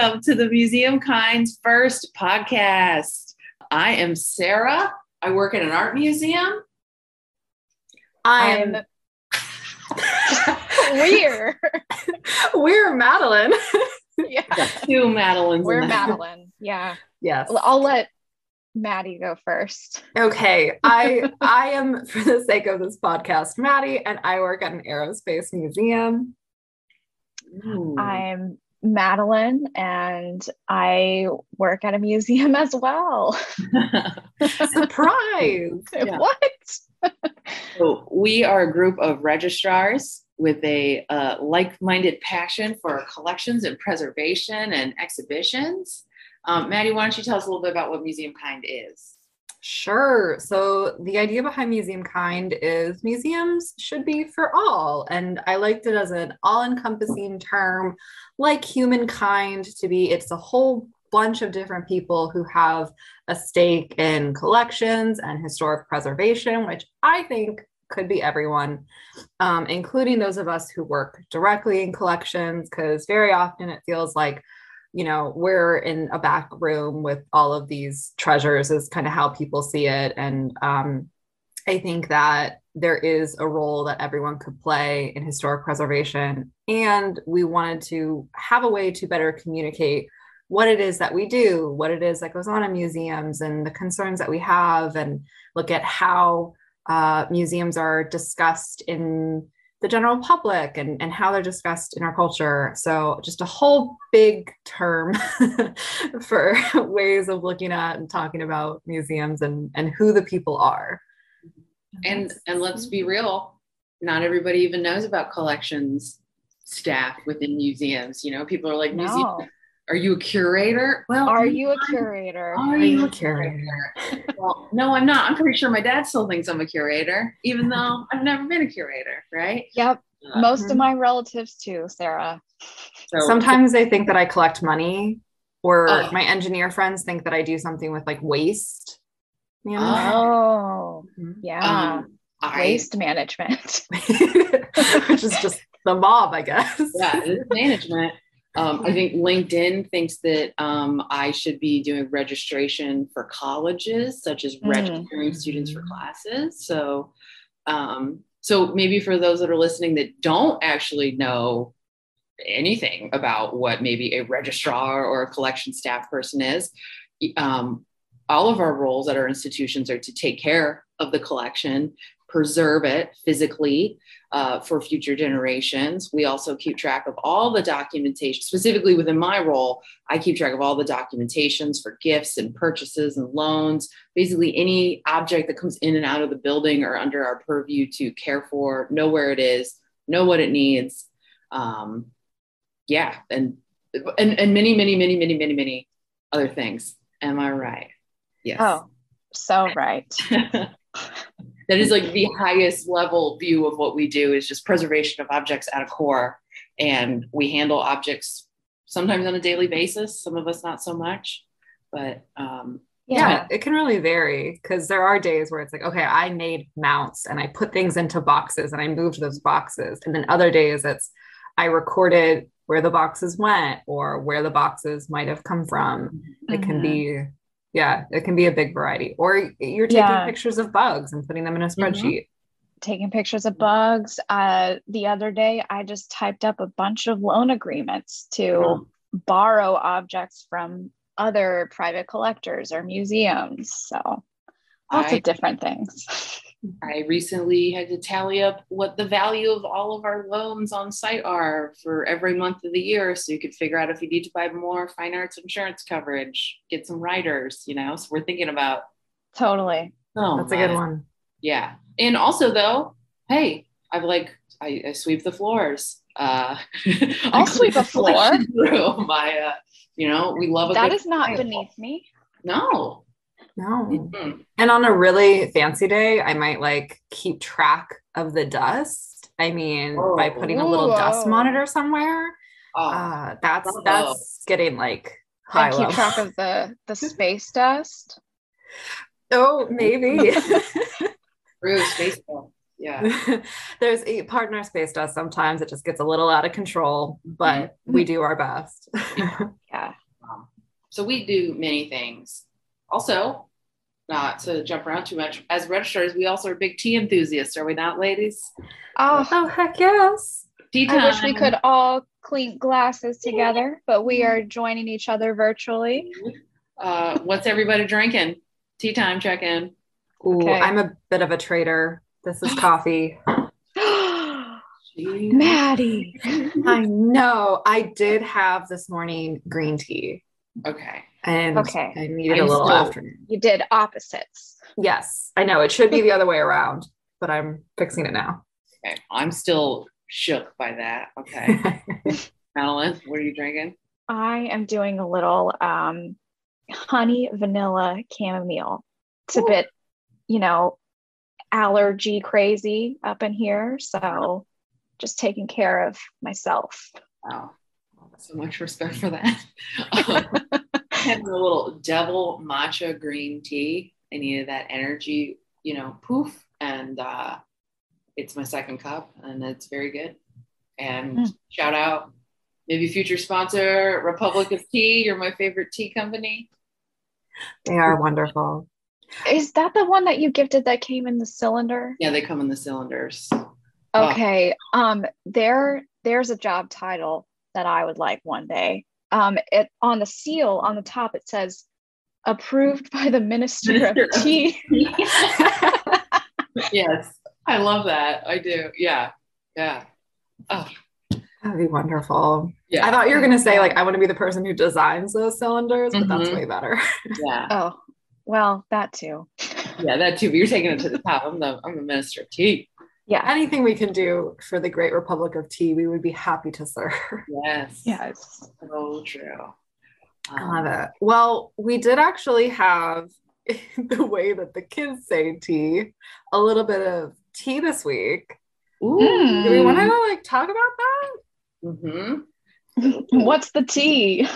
Welcome to the MuseumKind's first podcast. I am Sarah. I work at an art museum. I'm We're we're Madeline. yeah. Two Madeleines. We're in the house. Madeline. Yeah. Yes. Well, I'll let Maddie go first. Okay. I I am for the sake of this podcast, Maddie, and I work at an aerospace museum. Ooh. I'm Madeline and I work at a museum as well. Surprise. What? So we are a group of registrars with a uh, like-minded passion for collections and preservation and exhibitions. Um, Maddie, why don't you tell us a little bit about what MuseumKind is? Sure. So the idea behind MuseumKind is museums should be for all. And I liked it as an all-encompassing term, like humankind to be, it's a whole bunch of different people who have a stake in collections and historic preservation, which I think could be everyone, um, including those of us who work directly in collections, because very often it feels like you know, we're in a back room with all of these treasures, is kind of how people see it. And um, I think that there is a role that everyone could play in historic preservation. And we wanted to have a way to better communicate what it is that we do, what it is that goes on in museums, and the concerns that we have, and look at how uh, museums are discussed in the general public and, and how they're discussed in our culture. So, just a whole big term for ways of looking at and talking about museums and, and who the people are. And and let's be real, not everybody even knows about collections staff within museums. You know, people are like, museum, are you a curator? Well, Are you a curator? Are you a curator? well, no, I'm not. I'm pretty sure my dad still thinks I'm a curator, even though I've never been a curator, right? Yep. Uh, Most of my relatives too, Sarah. so- Sometimes they think that I collect money, or Oh. my engineer friends think that I do something with like waste. You know? Oh, Mhm. yeah. um, I, Waste management. Which is just the mob, I guess. yeah, management. Um, I think LinkedIn thinks that um, I should be doing registration for colleges, such as Mm. registering students for classes. So, um, so maybe for those that are listening that don't actually know anything about what maybe a registrar or a collection staff person is, um, all of our roles at our institutions are to take care of the collection, preserve it physically, uh, for future generations. We also keep track of all the documentation, specifically within my role, I keep track of all the documentations for gifts and purchases and loans, basically any object that comes in and out of the building or under our purview to care for, know where it is, know what it needs. Um, yeah, and, and and many, many, many, many, many, many other things. Am I right? Yes. Oh, so right. that is like the highest level view of what we do is just preservation of objects at a core and we handle objects sometimes on a daily basis some of us not so much but um yeah, Yeah. it can really vary because there are days where it's like, okay, I made mounts and I put things into boxes and I moved those boxes. And then other days it's I recorded where the boxes went or where the boxes might have come from. It can be, yeah, it can be a big variety. Or you're taking Yeah. pictures of bugs and putting them in a spreadsheet. Taking pictures of bugs. Uh, the other day, I just typed up a bunch of loan agreements to Oh. borrow objects from other private collectors or museums. So lots I- of different things. i recently had to tally up what the value of all of our loans on site are for every month of the year so you could figure out if you need to buy more fine arts insurance coverage get some riders you know so we're thinking about Totally. oh That's a good one. Yeah. And also though, hey, I've like I, I sweep the floors. Uh I I'll sweep a floor. collection room. I uh, you know, we love a That good is not file. beneath me. No. No. Mm-mm. And on a really fancy day, I might like keep track of the dust. I mean, by Oh. putting a little dust Whoa. monitor somewhere. Oh, Uh, that's Bravo. that's getting like high keep track of the the space dust. oh, maybe. Bruce, baseball. Yeah. There's a partner space does sometimes it just gets a little out of control, but Mhm. we do our best. Yeah. Um, so we do many things. Also, not to jump around too much, as registrars, we also are big tea enthusiasts, are we not, ladies? Oh, oh heck yes. Tea time. I wish we could all clink glasses together, but we are joining each other virtually. Uh, what's everybody drinking? Tea time check in. Ooh, Okay. I'm a bit of a traitor. This is coffee. Maddie. I know. I did have this morning green tea Okay. And Okay. I needed I'm a little still- afternoon. You did opposites. Yes, I know. It should be the other way around, but I'm fixing it now. Okay. I'm still shook by that. Okay. Madeline, what are you drinking? I am doing a little um, honey vanilla chamomile. It's a bit, you know, allergy crazy up in here. So just taking care of myself. Wow. So much respect for that. Um, having a little devil matcha green tea. I needed that energy, you know, poof. And uh, it's my second cup and it's very good. And Mm. shout out, maybe future sponsor, Republic of Tea. You're my favorite tea company. They are wonderful. Is that the one that you gifted that came in the cylinder? Yeah, they come in the cylinders. Wow. Okay. Um, there there's a job title that I would like one day. Um, it on the seal on the top it says approved by the Minister, Minister of of Tea. yes, I love that. I do. Yeah. Yeah. Oh, That'd be wonderful. yeah. I thought you were gonna say like I want to be the person who designs those cylinders, but that's Mhm. way better. yeah. Oh, well, that too. Yeah, that too. But you're taking it to the top. I'm the I'm the minister of tea. Yeah. Anything we can do for the Great Republic of Tea, we would be happy to serve. Yes. Yes. So true. I Um, love it. Well, we did actually have the way that the kids say tea, a little bit of tea this week. Ooh. Do we want to Mm. like talk about that? Mm-hmm. What's the tea?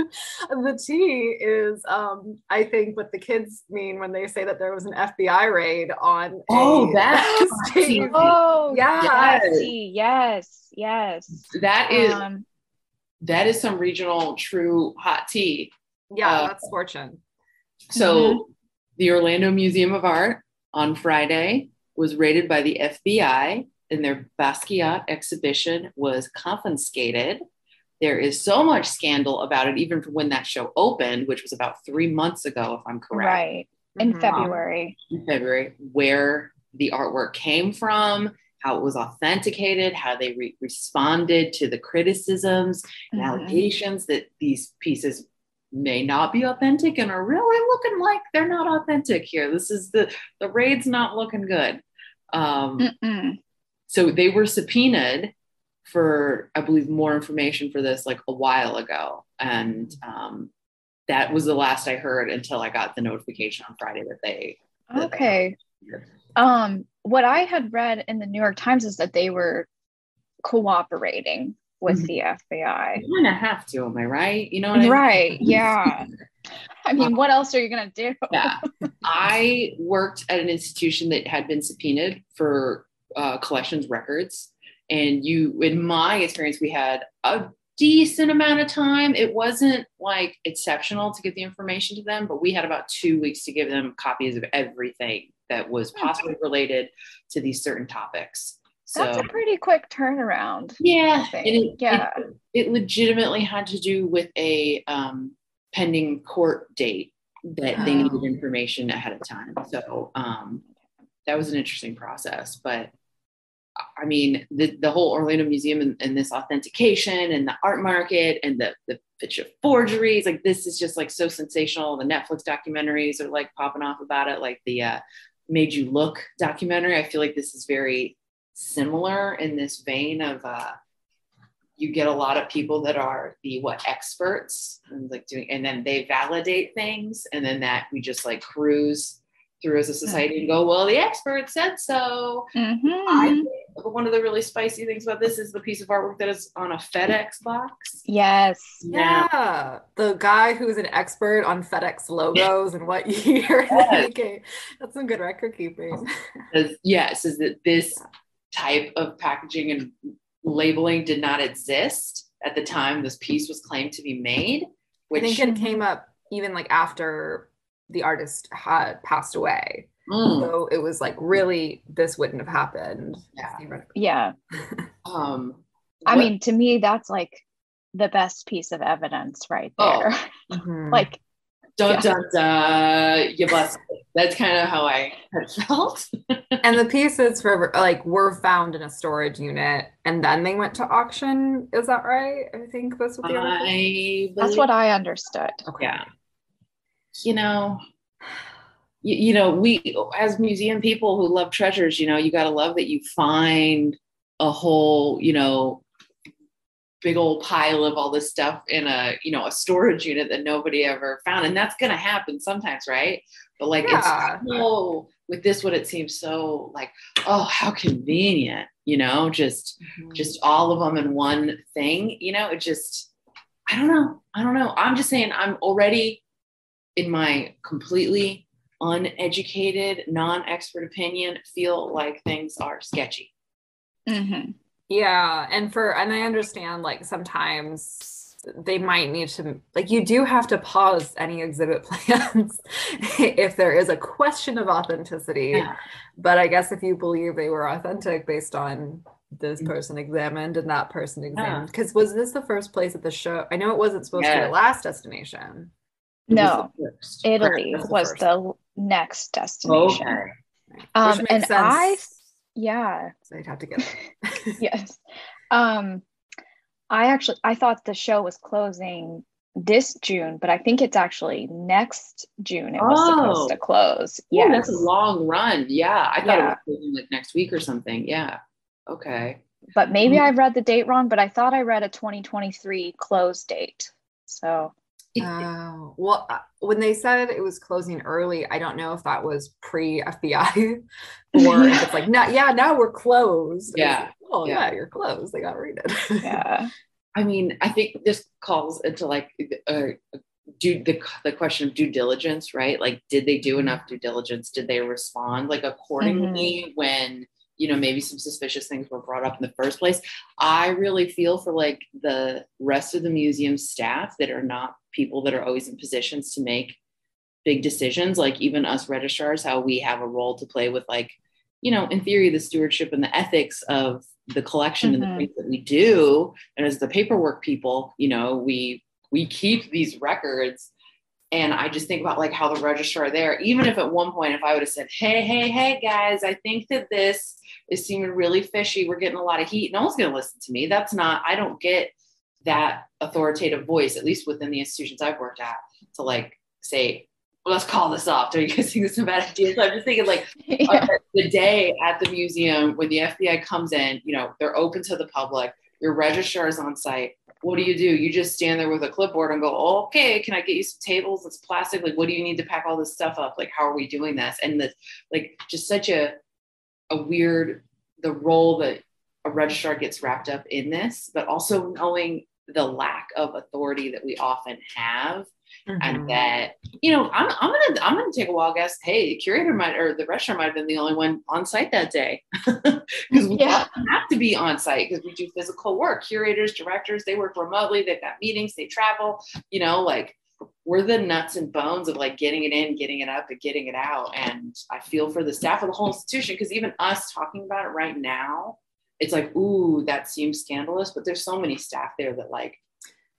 the tea is, um, I think, what the kids mean when they say that there was an FBI raid on. Oh, a that state- tea. Oh, Yeah. Yes. tea. Yes. Yes. That is Um, that is some regional true hot tea. yeah, Uh, that's fortune. So the Orlando Museum of Art on Friday was raided by the FBI and their Basquiat exhibition was confiscated. There is so much scandal about it, even from when that show opened, which was about three months ago, if I'm correct. right. In Mhm. February. in February, where the artwork came from, how it was authenticated, how they re- responded to the criticisms and Mhm. allegations that these pieces may not be authentic and are really looking like they're not authentic here. This is the the raid's not looking good. Um, Mm-mm. so they were subpoenaed for, I believe, more information for this like a while ago, and um, that was the last I heard until I got the notification on Friday that they Okay. Um, what I had read in the New York Times is that they were cooperating with Mhm. the FBI. You kind of have to, am I right? You know what I mean? Right. Yeah. I mean, what else are you gonna do? Yeah. I worked at an institution that had been subpoenaed for uh, collections records. And you, in my experience, we had a decent amount of time. It wasn't like exceptional to get the information to them, but we had about two weeks to give them copies of everything that was possibly related to these certain topics. So, That's a pretty quick turnaround. yeah, and it, Yeah. it, it legitimately had to do with a um, pending court date that they Oh. needed information ahead of time. So um, that was an interesting process. But I mean, the, the whole Orlando Museum and, and this authentication and the art market and the, the picture forgeries, like this is just like so sensational. The Netflix documentaries are like popping off about it, like the uh, Made You Look documentary. I feel like this is very similar in this vein of uh, you get a lot of people that are the what experts and like doing and then they validate things and then that we just like cruise through as a society and go, well, the expert said so. Mhm. I one of the really spicy things about this is the piece of artwork that is on a FedEx box. yes. Now, Yeah, the guy who's an expert on FedEx logos and what year. Yes. okay, that's some good record keeping. says, yeah, it says that this type of packaging and labeling did not exist at the time this piece was claimed to be made. I think it came up even like after the artist had passed away. Mm, So it was like really this wouldn't have happened. Yeah. Yeah. um, I what- mean, to me, that's like the best piece of evidence right Oh. there. Mhm. like, dun yeah. dun dun, you bless. That's kind of how I felt. and the pieces for like were found in a storage unit and then they went to auction. Is that right? I think that's what the. I that's what I understood. Okay. yeah. You know, you, you know, we as museum people who love treasures, you know, you got to love that you find a whole, you know, big old pile of all this stuff in a, you know, a storage unit that nobody ever found. And that's going to happen sometimes, right? But like, Yeah. it's so, with this one, it seems so like, oh, how convenient, you know, just, Mhm. just all of them in one thing you know it just i don't know i don't know i'm just saying i'm already in my completely uneducated non-expert opinion feel like things are sketchy Mhm. Yeah, and for and I understand like sometimes they might need to like you do have to pause any exhibit plans if there is a question of authenticity. Yeah. But I guess if you believe they were authentic based on this Mhm. person examined and that person examined, because was this the first place at the show? I know it wasn't supposed to be the last destination. It was No, the first. Italy That's the was the next destination. okay Um, and sense. I, yeah, So you'd have to get yes. Um, I actually I thought the show was closing this June, but I think it's actually next June it was Oh. supposed to close. Yeah, Yes. that's a long run yeah i thought Yeah. it was closing, like next week or something yeah okay But maybe Mhm. I read the date wrong, but I thought I read a 2023 close date. So Oh, well, uh, when they said it was closing early, I don't know if that was pre FBI or if it's like, not, yeah, now we're closed. Yeah, like, oh, yeah. yeah. you're closed. They got raided. yeah. I mean, I think this calls into like uh, do the the question of due diligence, right? Like, did they do enough due diligence? Did they respond like accordingly when you know maybe some suspicious things were brought up in the first place? I really feel for like the rest of the museum staff that are not people that are always in positions to make big decisions. Like even us registrars, how we have a role to play with like you know, in theory, the stewardship and the ethics of the collection and Mhm. the things that we do, and as the paperwork people, you know, we we keep these records. And I just think about like how the registrar there, even if at one point, if I would have said, Hey, hey, hey, guys, I think that this is seeming really fishy. We're getting a lot of heat. No one's going to listen to me. That's not, I don't get that authoritative voice, at least within the institutions I've worked at, to like say, well, let's call this off. Do you guys think this is a bad idea? So I'm just thinking like, yeah. uh, the day at the museum when the FBI comes in, you know, they're open to the public, your registrar is on site. What do you do? You just stand there with a clipboard and go, okay, can I get you some tables? It's plastic. Like, what do you need to pack all this stuff up? Like, how are we doing this? And the like just such a a weird the role that a registrar gets wrapped up in this, but also knowing the lack of authority that we often have Mhm. and that you know I'm, I'm gonna i'm gonna take a wild guess. Hey the curator might or the registrar might have been the only one on site that day. Because we Yeah. have to be on site because we do physical work. Curators directors they work remotely. They've got meetings. They travel. You know like we're the nuts and bones of like getting it in getting it up and getting it out. And i feel for the staff of the whole institution because even us talking about it right now it's like ooh that seems scandalous. But there's so many staff there that like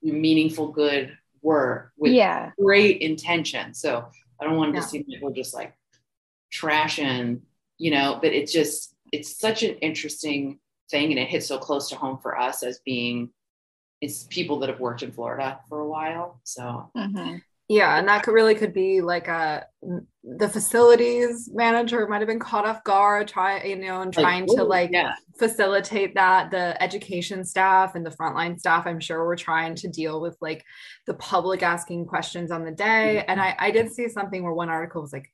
meaningful good work with yeah. great intention. So I don't want to like we're just like trashing, you know, but it's just, it's such an interesting thing and it hits so close to home for us as being it's people that have worked in Florida for a while. So Mhm. Yeah, and that could really could be like uh, a the facilities manager might have been caught off guard, try you know, and trying to ooh, like yeah, facilitate that. The education staff and the frontline staff, I'm sure, were trying to deal with like the public asking questions on the day. Mm-hmm. And I I did see something where one article was like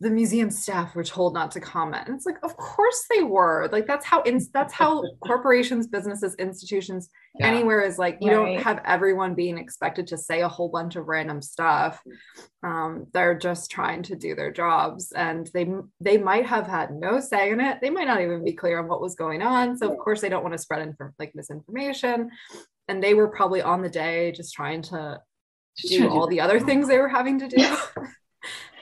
the museum staff were told not to comment. And it's like, of course they were. Like that's how in, that's how corporations, businesses, institutions, Yeah. anywhere is like you Right. don't have everyone being expected to say a whole bunch of random stuff. Um, they're just trying to do their jobs, and they they might have had no say in it. They might not even be clear on what was going on. So of course they don't want to spread infor- like misinformation. And they were probably on the day just trying to Just do trying to all the other things they were having to do.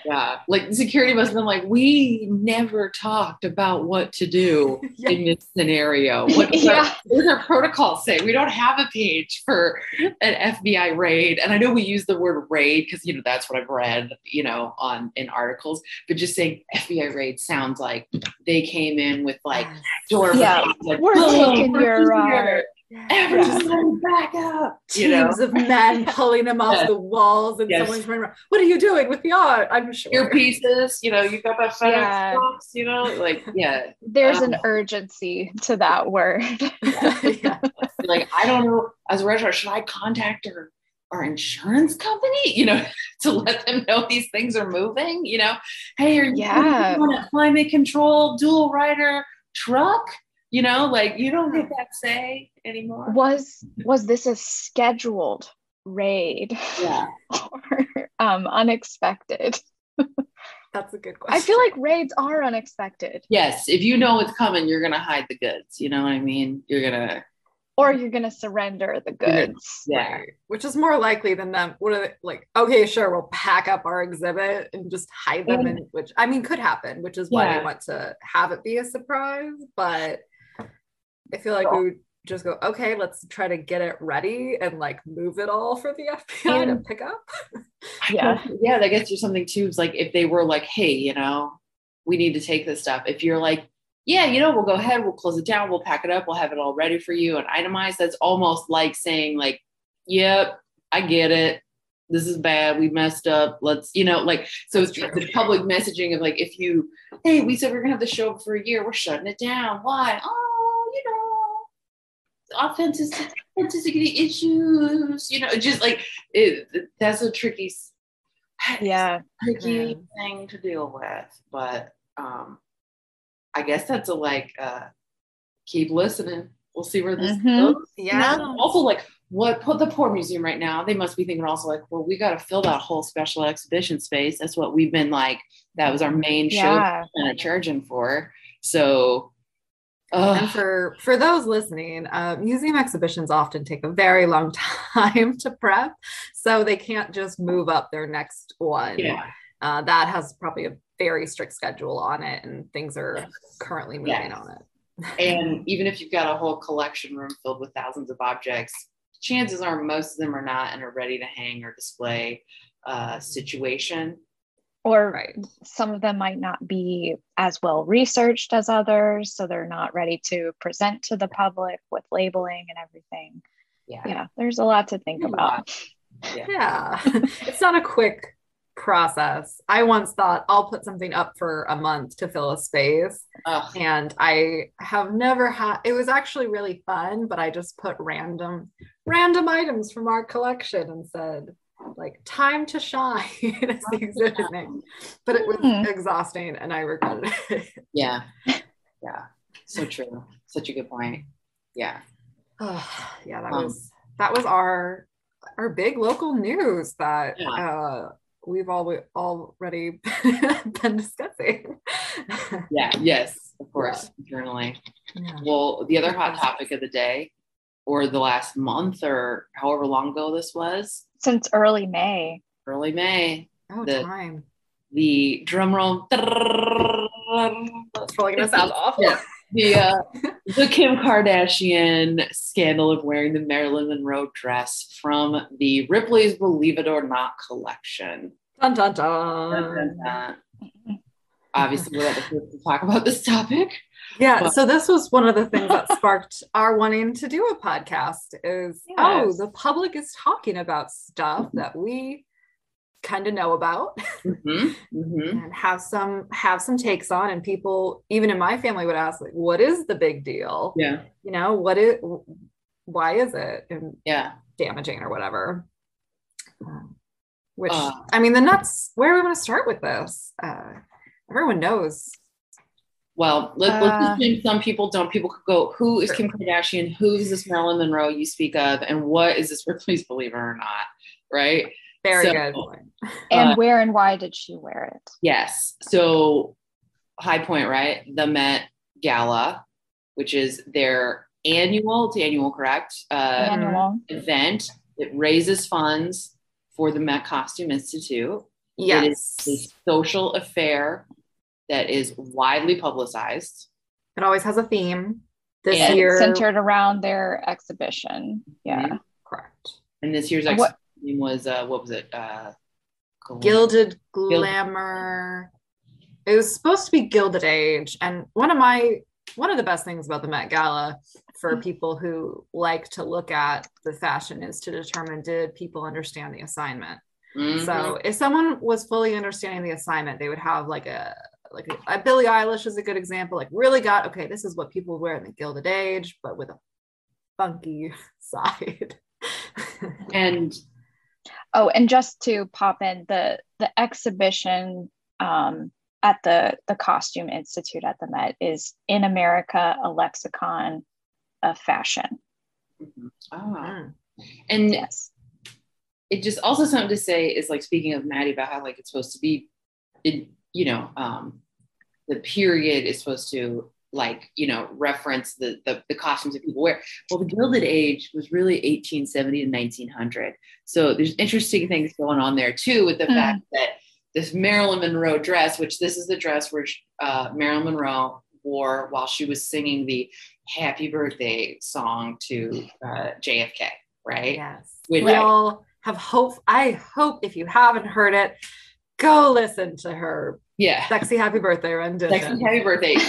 Yeah, like security must have been like, we never talked about what to do Yeah. in this scenario. What does, Yeah. our, what does our protocol say? We don't have a page for an FBI raid, and I know we use the word raid because you know that's what I've read, you know, on in articles. But just saying FBI raid sounds like they came in with like door, Yeah. like, We're "Boom, taking we're your, here. uh, Everyone back up. You know, teams of men pulling them off Yes. the walls and Yes. someone's running around. What are you doing with the art? I'm sure. Your pieces, You know, you got that FedEx Yeah. box. You know, like yeah, There's an Um, urgency to that word. yeah. like I don't know as a registrar, should I contact our our insurance company, you know, to let them know these things are moving? You know, hey, are you Yeah. on a climate control dual rider truck? You know, like you don't get that say anymore. was was this a scheduled raid Yeah. or um, unexpected? That's a good question. I feel like raids are unexpected, Yes, if you know it's coming, you're gonna hide the goods. You know what I mean? You're gonna or you're gonna surrender the goods. yeah. Right. Which is more likely than them. What are they like? Okay, sure, we'll pack up our exhibit and just hide them in which I mean could happen, which is why Yeah. they want to have it be a surprise. But I feel like we would just go, okay, let's try to get it ready and like move it all for the FBI to pick up. Yeah. yeah, that gets you something too. It's like if they were like, hey, you know, we need to take this stuff. If you're like, yeah, you know, we'll go ahead, we'll close it down, we'll pack it up, we'll have it all ready for you and itemized. That's almost like saying, like, yep, I get it. This is bad. We messed up. Let's, you know, like, so it's the public messaging of like, if you, hey, we said we are gonna have the show for a year, we're shutting it down. Why? Oh, authenticity, authenticity issues, you know, just like it, that's a tricky Yeah. tricky Yeah. thing to deal with. But um I guess that's a like uh keep listening. We'll see where this Mhm. goes. Yeah. And also like what put the poor museum right now, they must be thinking also like, well, we gotta fill that whole special exhibition space. That's what we've been like, that was our main show Yeah. kind of charging for. So uh, And for for those listening, uh, museum exhibitions often take a very long time to prep, so they can't just move up their next one. yeah. Uh, that has probably a very strict schedule on it, and things are Yes. currently moving Yes. on it. And even if you've got a whole collection room filled with thousands of objects, chances are most of them are not in a ready to hang or display uh, situation. Or right. some of them might not be as well researched as others, so they're not ready to present to the public with labeling and everything. Yeah. Yeah, there's a lot to think A about. Yeah, it's not a quick process. I once thought I'll put something up for a month to fill a space, Ugh. and I have never had. It was actually really fun, but I just put random random items from our collection and said like time to shine as the exhibit name. But it was Hmm. exhausting, and I regretted it. Yeah. Yeah. So true. Such a good point. Yeah. Oh, yeah, that Um, was that was our our big local news that Yeah. uh, we've all already been discussing. Yeah. Yes. Of course. Internally. Yeah. Well, the other hot topic of the day, or the last month, or however long ago this was, Since early May. early May, Oh, The- time. the drum roll. It's probably gonna sound awful. Yeah. the uh, the Kim Kardashian scandal of wearing the Marilyn Monroe dress from the Ripley's Believe It or Not collection. Dun, dun, Dun, dun. dun, dun. Obviously, we're not the first to talk about this topic. Yeah, But- so this was one of the things that sparked our wanting to do a podcast is oh, the public is talking about stuff that we kind of know about Mhm, mhm. and have some have some takes on and people even in my family would ask like what is the big deal? Yeah, You know, what is why is it and yeah. damaging or whatever? Um, which Uh. I mean the nuts where are we going to start with this? Uh Everyone knows. Well, let, let's Uh, assume some people don't. People could go, who is Kim Kardashian? Who is this Marilyn Monroe you speak of? And what is this Ripley's Believer or not? Right? Very So- good point. and Uh, where and why did she wear it? Yes. So, High Point, right? The Met Gala, which is their annual, it's annual, correct? Uh, Annual. event. It raises funds for the Met Costume Institute. Yes. It is a social affair that is widely publicized. It always has a theme. This And- year, Centered around their exhibition. Yeah. Mhm. correct. And this year's And what- exhibition was, uh, what was it? Uh, Glam- Gilded Glamour. It was supposed to be Gilded Age, and one of my one of the best things about the Met Gala for people who like to look at the fashion is to determine did people understand the assignment. Mhm. So if someone was fully understanding the assignment, they would have like a like a, a Billie Eilish is a good example. Like really got okay, this is what people wear in the Gilded Age, but with a funky side. and Oh, and just to pop in the the exhibition um, at the the Costume Institute at the Met is in America a lexicon of fashion. Mhm. Ah. Mm. and Yes. it just also something to say is like speaking of Maddie about how like it's supposed to be, it, you know, um, the period is supposed to like you know reference the, the the costumes that people wear. Well, the Gilded Age was really 1870 to 1900, so there's interesting things going on there too with the Mm. fact that this Marilyn Monroe dress, which this is the dress where uh, Marilyn Monroe wore while she was singing the Happy Birthday song to uh, JFK, right? Yes. Which- we all have hope. I hope if you haven't heard it, go listen to her Yeah. sexy happy birthday rendition. Sexy happy birthday.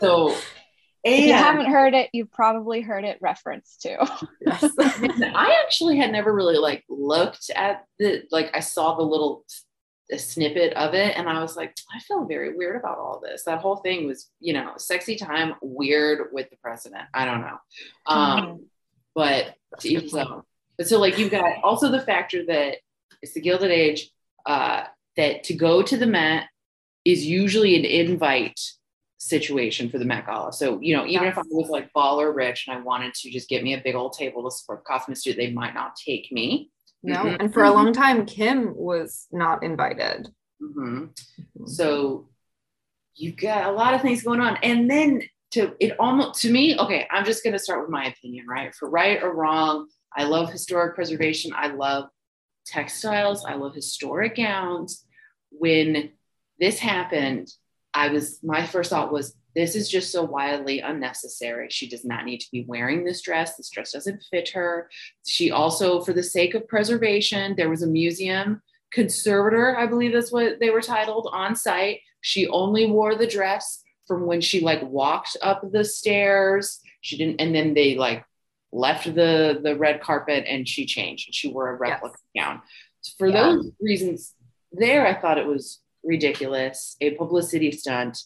So, If you haven't heard it, you've probably heard it referenced too. Yes. I actually had never really like looked at the like I saw the little a snippet of it and I was like, I feel very weird about all this. That whole thing was, you know, sexy time weird with the president. I don't know. Um, but That's to a good each his But so like you've got also the factor that it's the Gilded Age, uh, that to go to the Met is usually an invite situation for the Met Gala. So, you know, even if I was like baller rich and I wanted to just get me a big old table to support Costume Institute, they might not take me. No, Mhm. and for a long time, Kim was not invited. Mhm. So you got a lot of things going on. And then to it almost to me, okay, I'm just gonna start with my opinion, right? For right or wrong, I love historic preservation. I love textiles. I love historic gowns. When this happened, I was my first thought was this is just so wildly unnecessary. She does not need to be wearing this dress. This dress doesn't fit her. She also, for the sake of preservation, there was a museum conservator, I believe that's what they were titled, on site. She only wore the dress from when she like walked up the stairs. She didn't, and then they like left the the red carpet and she changed. She wore a replica gown. For Yeah. those reasons, there I thought it was ridiculous, a publicity stunt.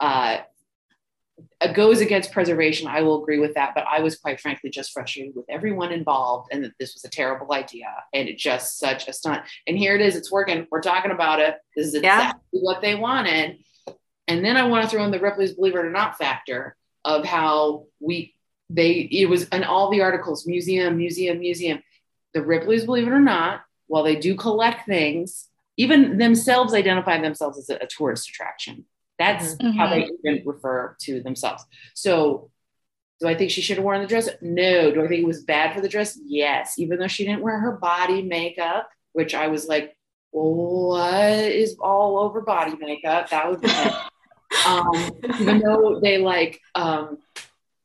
Uh, it goes against preservation. I will agree with that, but I was quite frankly just frustrated with everyone involved and that this was a terrible idea and it just such a stunt. And here it is, it's working. We're talking about it. This is Yeah. exactly what they wanted. And then I want to throw in the Ripley's Believe It or Not factor of how we they it was in all the articles, museum, museum, museum. The Ripley's Believe It or Not, while they do collect things, even themselves identify themselves as a, a tourist attraction. That's how they even refer to themselves. So, do I think she should have worn the dress? No. Do I think it was bad for the dress? Yes. Even though she didn't wear her body makeup, which I was like, what is all over body makeup? That would be um, even though they like um,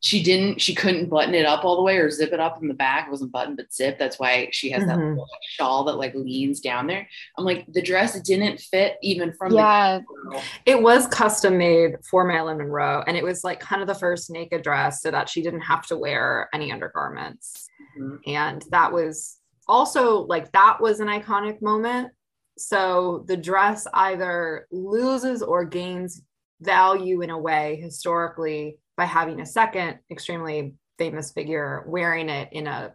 she didn't she couldn't button it up all the way or zip it up in the back it wasn't buttoned but zip that's why she has that Mhm. little, like, shawl that like leans down there i'm like the dress didn't fit even from Yeah, the It was custom made for Marilyn Monroe, and it was like kind of the first naked dress so that she didn't have to wear any undergarments. Mhm. And that was also like that was an iconic moment. So the dress either loses or gains value in a way historically by having a second extremely famous figure wearing it in a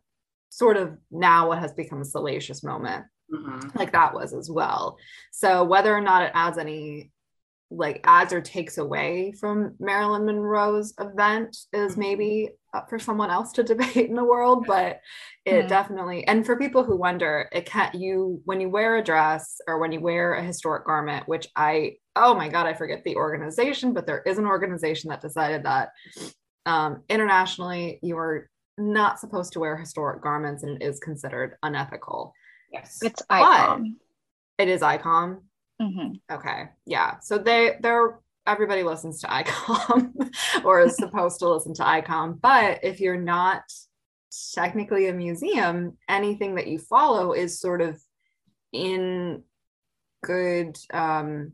sort of now what has become a salacious moment Mhm. like that was as well. So whether or not it adds any like adds or takes away from Marilyn Monroe's event is Mm-hmm. maybe up for someone else to debate in the world, but it Mhm. definitely and for people who wonder, it can't you when you wear a dress or when you wear a historic garment, which I oh my god, I forget the organization, but there is an organization that decided that um, internationally you are not supposed to wear historic garments and it is considered unethical. Yes. It's But- icon. It is ICOM. hmm Okay. Yeah. So they they're everybody listens to ICOM or is supposed to listen to ICOM. But if you're not technically a museum, anything that you follow is sort of in good um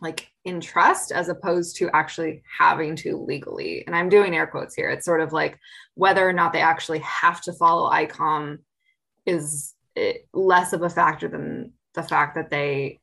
like in trust as opposed to actually having to legally. And I'm doing air quotes here. It's sort of like whether or not they actually have to follow ICOM is eh, less of a factor than the fact that they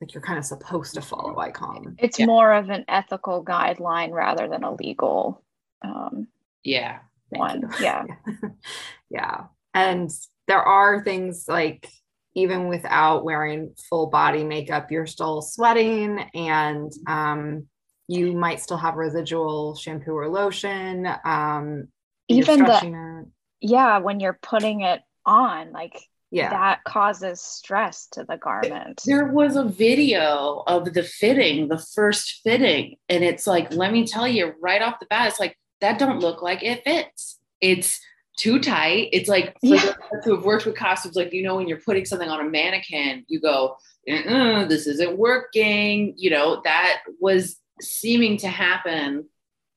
like you're kind of supposed to follow ICOM. It's Yeah. more of an ethical guideline rather than a legal um, yeah. One. Yeah. yeah. And there are things like even without wearing full body makeup, you're still sweating and um, you might still have residual shampoo or lotion. Um, Even the it. yeah, when you're putting it on, like yeah. that causes stress to the garment. There was a video of the fitting, the first fitting, and it's like, let me tell you right off the bat, it's like that don't look like it fits. It's too tight. It's like for Yeah. those who have worked with costumes, like you know, when you're putting something on a mannequin, you go, "Uh-uh, this isn't working. You know, that was seeming to happen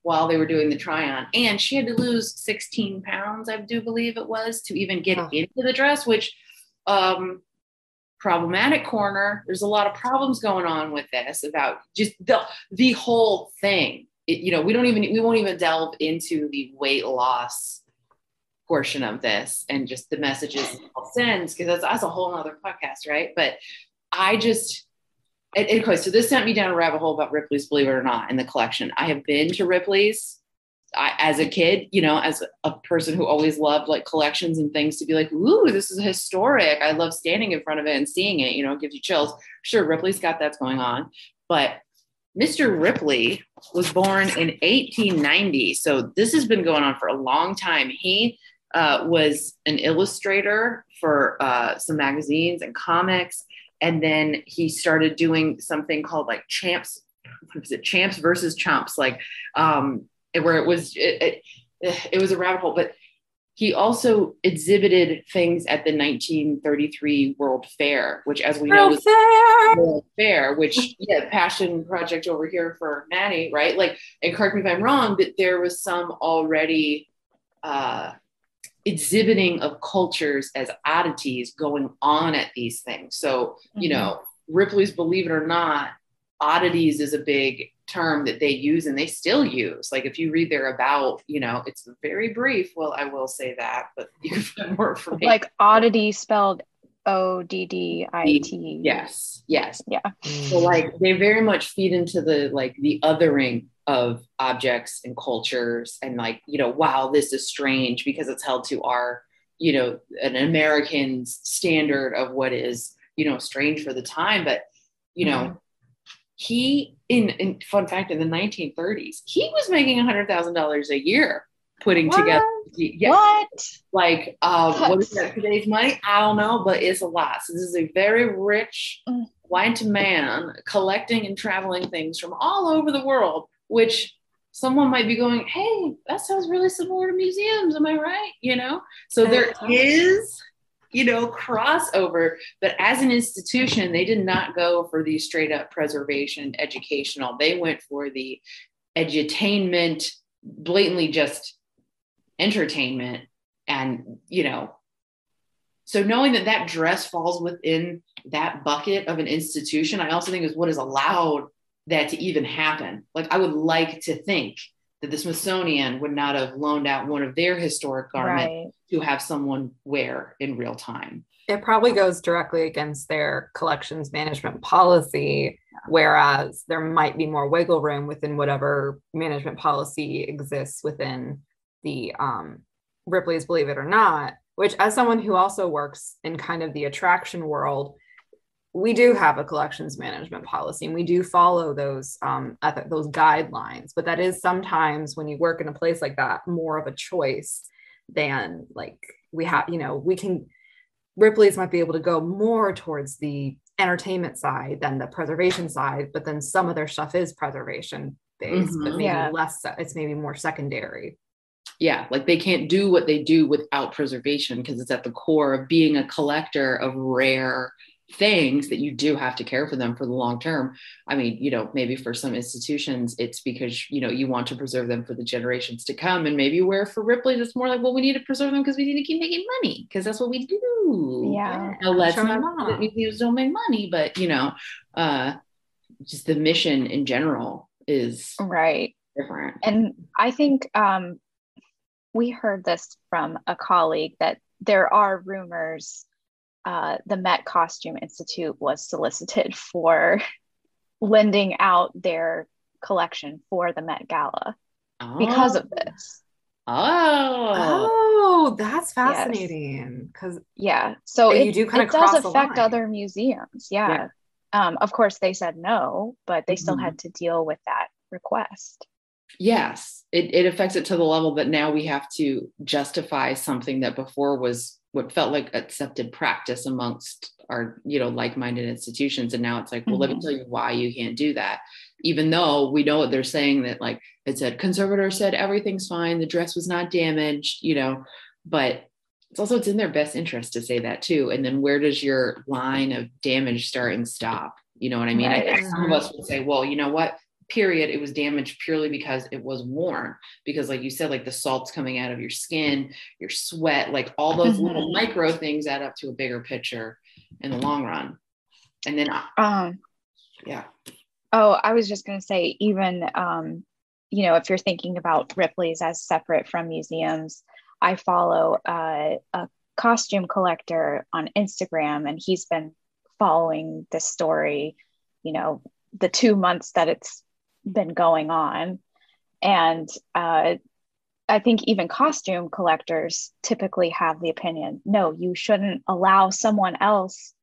while they were doing the try on. And she had to lose 16 pounds, I do believe it was, to even get Oh. into the dress, which um problematic corner. There's a lot of problems going on with this about just the the whole thing. It, you know, we don't even we won't even delve into the weight loss portion of this and just the messages it all sends because that's, that's a whole other podcast, right? But I just it, and okay, so this sent me down a rabbit hole about Ripley's, believe it or not, in the collection. I have been to Ripley's. I, as a kid, you know, as a person who always loved like collections and things to be like, ooh, this is historic. I love standing in front of it and seeing it, you know, it gives you chills. Sure, Ripley's got that's going on. But Mr. Ripley was born in 1890. So this has been going on for a long time. He uh, was an illustrator for uh, some magazines and comics. And then he started doing something called like Champs, what was it? Champs versus Chumps, like um, where it was, it, it, it was a rabbit hole. But he also exhibited things at the 1933 World Fair, which, as we know, Real was fair. World Fair, which yeah, passion project over here for Maddie, right? Like, and correct me if I'm wrong, but there was some already uh, exhibiting of cultures as oddities going on at these things. So, you Mhm. know, Ripley's Believe It or Not, oddities is a big term that they use and they still use. Like if you read their about, you know, it's very brief. Well, I will say that, but you can find more information. like oddity spelled O D D I T. yes, yes. Yeah. So like they very much feed into the like the othering of objects and cultures and like, you know, wow, this is strange because it's held to our, you know, an American's standard of what is, you know, strange for the time. But, you know, he in, in fun fact in the 1930s, he was making a hundred thousand dollars a year putting together yeah, What? like um, what is that today's money? I don't know, but it's a lot. So this is a very rich Mm. white man collecting and traveling things from all over the world, which someone might be going, Hey, that sounds really similar to museums. Am I right? You know? So there is, you know, crossover, but as an institution, they did not go for the straight up preservation educational. They went for the edutainment, blatantly just entertainment and you know so knowing that that dress falls within that bucket of an institution i also think is what is allowed that to even happen. Like i would like to think that the smithsonian would not have loaned out one of their historic garments Right. to have someone wear in real time. It probably goes directly against their collections management policy whereas there might be more wiggle room within whatever management policy exists within the um, ripley's believe it or not which as someone who also works in kind of the attraction world we do have a collections management policy and we do follow those um, those guidelines but that is sometimes when you work in a place like that more of a choice than like we have you know we can ripley's might be able to go more towards the entertainment side than the preservation side but then some of their stuff is preservation based mm-hmm. but maybe yeah. less it's maybe more secondary yeah like they can't do what they do without preservation because it's at the core of being a collector of rare things that you do have to care for them for the long term. I mean you know maybe for some institutions it's because you know you want to preserve them for the generations to come. And maybe where for ripley's it's more like well we need to preserve them because we need to keep making money because that's what we do. Yeah. Now, let's not that. museums don't make money but you know uh just the mission in general is right. different. And i think um we heard this from a colleague that there are rumors uh, the Met Costume Institute was solicited for lending out their collection for the Met Gala oh. because of this. Oh, oh, that's fascinating. Because yes. yeah, so it, you do kind of does affect other museums. Yeah. yeah. Um, of course, they said no, but they mm-hmm. still had to deal with that request. Yes, it, it affects it to the level that now we have to justify something that before was what felt like accepted practice amongst our you know like-minded institutions and now it's like well mm-hmm. let me mm-hmm. tell you why you can't do that even though we know what they're saying that like it said conservator said everything's fine the dress was not damaged you know but it's also it's in their best interest to say that too and then where does your line of damage start and stop you know what i mean right. I, some of us would say well you know what period it was damaged purely because it was worn because like you said like the salts coming out of your skin your sweat like all those mm-hmm. little micro things add up to a bigger picture in the long run and then um yeah oh i was just going to say even um you know if you're thinking about ripley's as separate from museums i follow uh, a costume collector on instagram and he's been following this story you know the two months that it's been going on. And uh, I think even costume collectors typically have the opinion no, you shouldn't allow someone else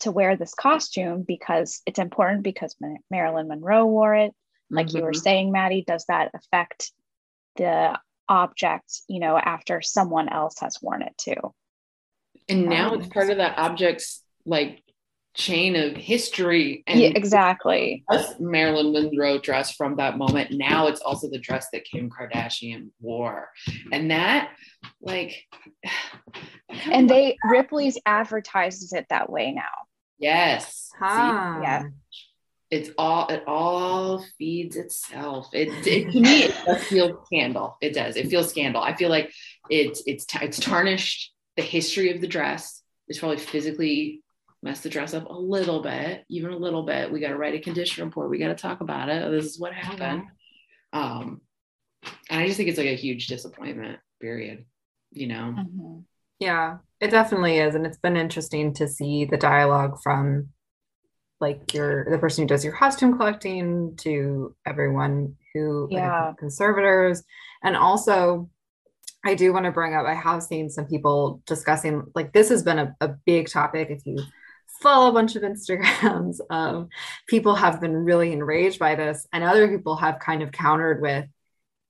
to wear this costume because it's important because Marilyn Monroe wore it. Like mm-hmm. you were mm-hmm. saying, Maddie, does that affect the object, you know, after someone else has worn it too? And now um, it's part of that object's like chain of history and yeah, exactly Marilyn Monroe dress from that moment. Now it's also the dress that Kim Kardashian wore. And that like and they Ripley's advertises it that way now. Yes. Huh. Yeah. It's all it all feeds itself. It, it to me it does feel scandal. It does. It feels scandal. I feel like it's it's it's tarnished the history of the dress. It's probably physically mess the dress up a little bit, even a little bit. We got to write a condition report. We got to talk about it. This is what happened. Um, and I just think it's like a huge disappointment, period. You know? Mm-hmm. Yeah, it definitely is. And it's been interesting to see the dialogue from like your the person who does your costume collecting to everyone who yeah. like, conservators and also I do want to bring up, I have seen some people discussing, like, this has been a, a big topic. If you follow a bunch of Instagrams. Um, people have been really enraged by this, and other people have kind of countered with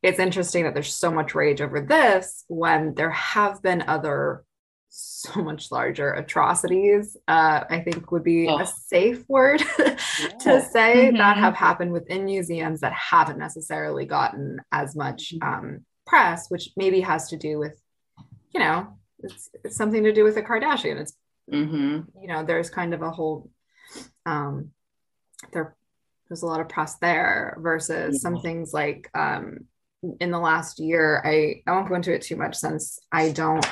it's interesting that there's so much rage over this when there have been other so much larger atrocities uh, i think would be oh. a safe word yeah. to say mm-hmm. that have happened within museums that haven't necessarily gotten as much mm-hmm. um, press which maybe has to do with you know it's, it's something to do with the kardashian it's Mm-hmm. You know, there's kind of a whole um, there there's a lot of press there versus yeah. some things like um, in the last year. I I won't go into it too much since I don't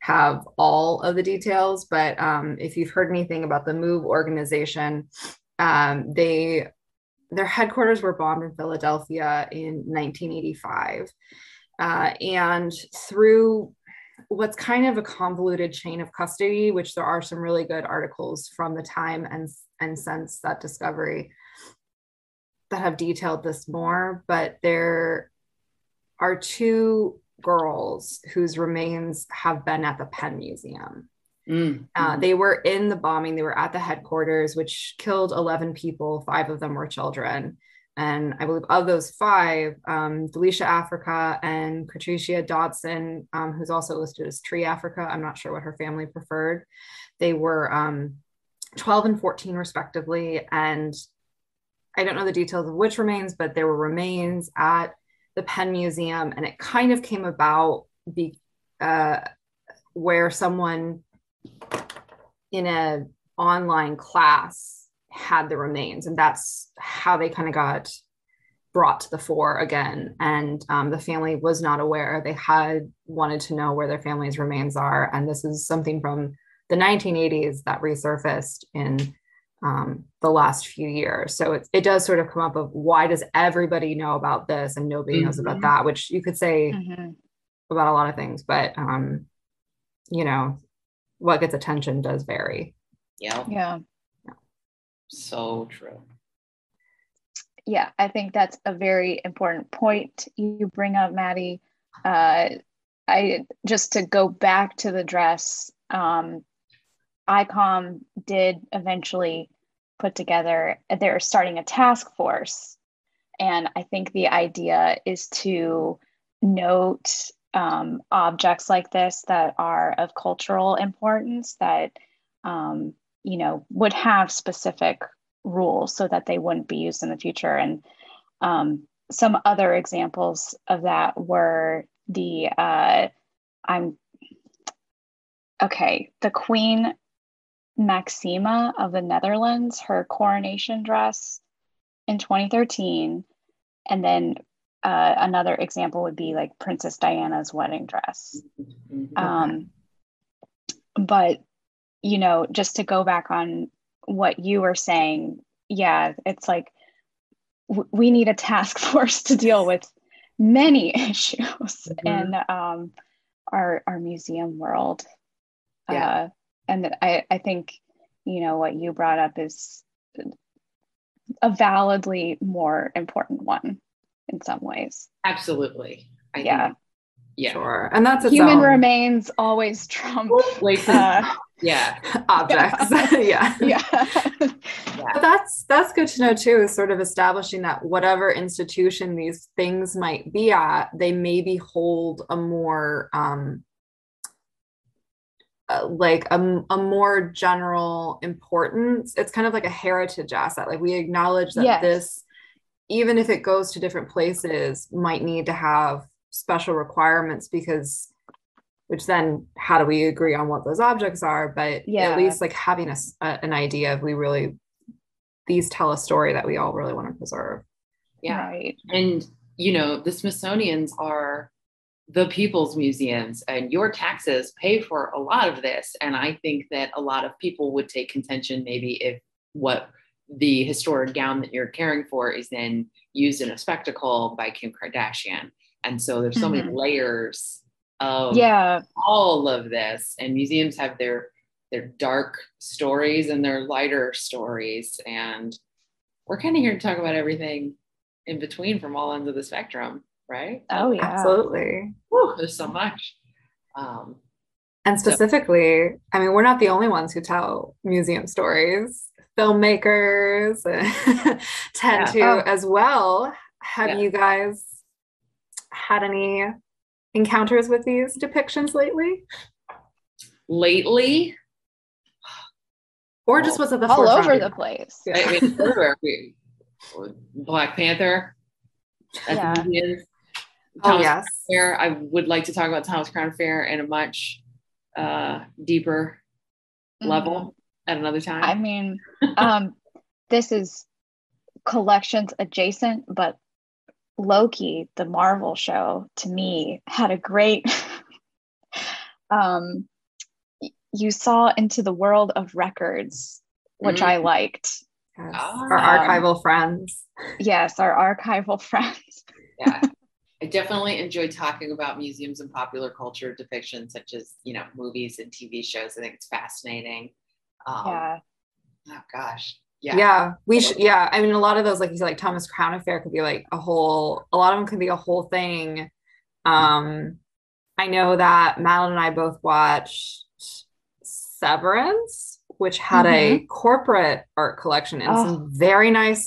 have all of the details, but um, if you've heard anything about the Move organization, um, they their headquarters were bombed in Philadelphia in 1985. Uh, and through what's kind of a convoluted chain of custody, which there are some really good articles from the time and, and since that discovery that have detailed this more, but there are two girls whose remains have been at the Penn Museum. Mm. Uh, they were in the bombing, they were at the headquarters, which killed 11 people. Five of them were children. And I believe of those five, um, Delisha Africa and Katricia Dotson, um, who's also listed as Tree Africa, I'm not sure what her family preferred, they were um, 12 and 14 respectively. And I don't know the details of which remains, but there were remains at the Penn Museum. And it kind of came about be, uh, where someone in an online class had the remains and that's how they kind of got brought to the fore again and um, the family was not aware they had wanted to know where their family's remains are and this is something from the 1980s that resurfaced in um, the last few years so it, it does sort of come up of why does everybody know about this and nobody mm-hmm. knows about Mhm. that which you could say Mhm. about a lot of things but um, you know what gets attention does vary Yeah, Yeah. So true. yeah, I think that's a very important point you bring up, Maddie. Uh, I just to go back to the dress. Um, ICOM did eventually put together. They're starting a task force, and I think the idea is to note um, objects like this that are of cultural importance that um, you know would have specific rules so that they wouldn't be used in the future. And um, some other examples of that were the uh, I'm okay, the Queen Maxima of the Netherlands, her coronation dress in 2013. And then uh, another example would be like Princess Diana's wedding dress. Mhm. Um, but you know, just to go back on what you were saying, yeah, it's like w- we need a task force to deal with many issues Mhm. in um, our our museum world. Yeah. Uh, and I I think you know what you brought up is a validly more important one in some ways. Absolutely. I Yeah. Think, yeah. sure and that's its Human own remains always trump. Wait, Uh, yeah. objects yeah yeah. But that's that's good to know too is sort of establishing that whatever institution these things might be at they maybe hold a more um uh, like a, m- a more general importance it's kind of like a heritage asset like we acknowledge that Yes. this even if it goes to different places might need to have special requirements because which then how do we agree on what those objects are but Yeah. at least like having a, s- a- an idea of we really these tell a story that we all really want to preserve Yeah. Right. And, you know, the Smithsonian's are the people's museums, and your taxes pay for a lot of this. And I think that a lot of people would take contention maybe if what the historic gown that you're caring for is then used in a spectacle by Kim Kardashian. And so there's so many Mhm. layers of Yeah. all of this and museums have their their dark stories and their lighter stories and we're kind of here to talk about everything in between from all ends of the spectrum right Oh yeah. absolutely Whew, there's so much um and So- specifically i mean we're not the only ones who tell museum stories filmmakers tend Yeah. to Oh. as well have Yeah. you guys had any encounters with these depictions lately lately or just was it the All over the place. I mean, black panther at Yeah. oh Thomas yes Fair. I would like to talk about Thomas Crown Affair in a much uh, deeper level at another time. I mean, um, this is collections adjacent, but Loki, the Marvel show, to me had a great. um, you saw into the world of records, which Mm. I liked. Yes. Our archival friends Yes, our archival friends. yeah i definitely enjoy talking about museums and popular culture depictions such as you know movies and tv shows i think it's fascinating um, Yeah, oh gosh yeah, yeah we should yeah i mean a lot of those like you said like thomas crown affair could be like a whole a lot of them could be a whole thing um i know that madeline and i both watched Severance, which had a corporate art collection and Oh. some very nice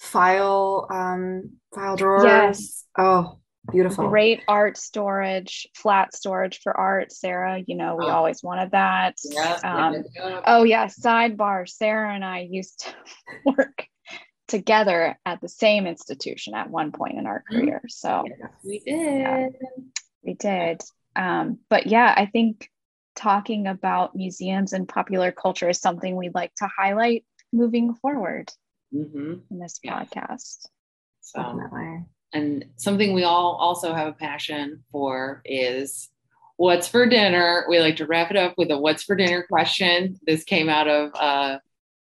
file um file drawers. Yes. Oh, beautiful. Great art storage, flat storage for art. Sarah, you know, we Oh. always wanted that. Yeah. Um, Oh yeah, sidebar. Sarah and I used to work together at the same institution at one point in our Mhm. career. So we did. we did. Um, but yeah, I think talking about museums and popular culture is something we'd like to highlight moving forward hmm in this Yeah. podcast. So, Definitely. And something we all also have a passion for is what's for dinner. We like to wrap it up with a what's for dinner question. This came out of uh,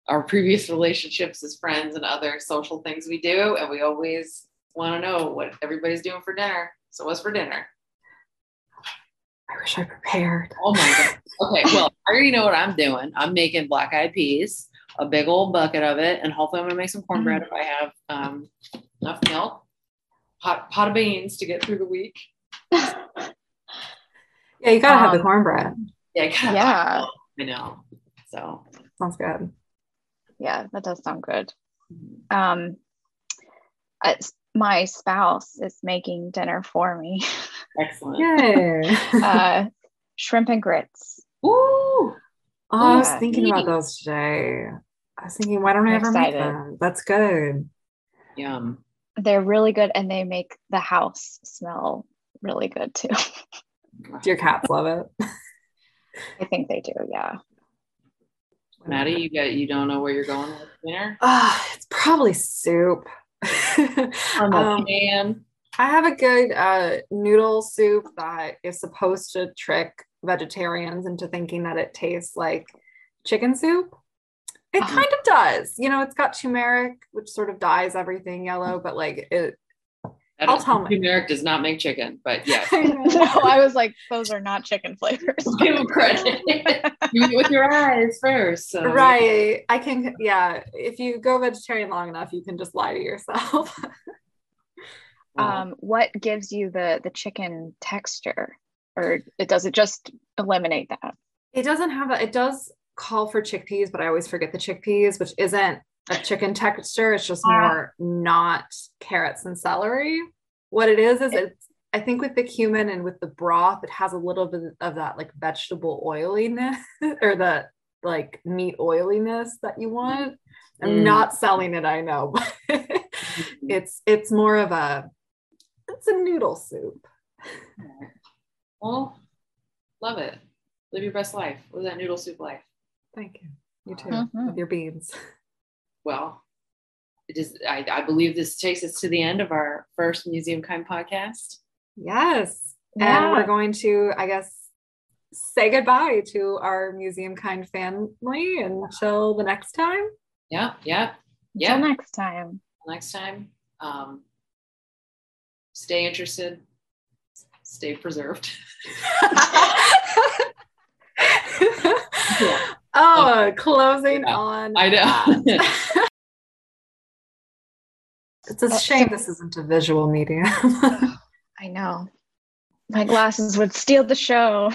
our previous relationships as friends and other social things we do. And we always want to know what everybody's doing for dinner. So, what's for dinner? I wish I prepared. Oh my God. Okay. Well, I already know what I'm doing. I'm making black eyed peas, a big old bucket of it. And hopefully, I'm going to make some cornbread if I have um, enough milk, pot, pot of beans to get through the week. Yeah, you gotta have the Um, cornbread. Yeah. I gotta- Yeah. I know. So, Sounds good. Yeah, that does sound good. Um, it's- my spouse is making dinner for me. excellent. Yay. uh, shrimp and grits. Woo! Oh, I was thinking about those today. I was thinking, why don't I I'm ever make excited. them? That's good. Yum. They're really good and they make the house smell really good too. Do your cats love it? I think they do, yeah. Maddie, you got you don't know where you're going with dinner? Ah, it's probably soup. On the Um, pan. I have a good uh, noodle soup that is supposed to trick vegetarians into thinking that it tastes like chicken soup. It Uh-huh. kind of does. You know, it's got turmeric, which sort of dyes everything yellow, but like it. That I'll is- tell my- Turmeric does not make chicken, but yes. no, I was like, those are not chicken flavors. Give him credit. you eat with your eyes first. So. right. I can, yeah. If you go vegetarian long enough, you can just lie to yourself. um, what gives you the the chicken texture? Or it does it just eliminate that? It doesn't have a, it does call for chickpeas, but I always forget the chickpeas, which isn't a chicken texture. It's just more not carrots and celery. What it is, is it's, I think with the cumin and with the broth, it has a little bit of that like vegetable oiliness or the like meat oiliness that you want. I'm Mm. not selling it, I know, but Mm-hmm. it's, it's more of a, it's a noodle soup. Well, love it. Live your best life. Live that noodle soup life. Thank you. You too, Mhm. with your beans. Well, it is. I, I believe this takes us to the end of our first MuseumKind podcast. Yes. And we're going to, I guess, say goodbye to our museum kind family until the next time. Yeah, yeah, Until yeah. next time. Next time, um, stay interested, stay preserved. oh, closing Yeah. on. I know. that. it's a Uh, shame this isn't a visual medium. I know. My glasses would steal the show.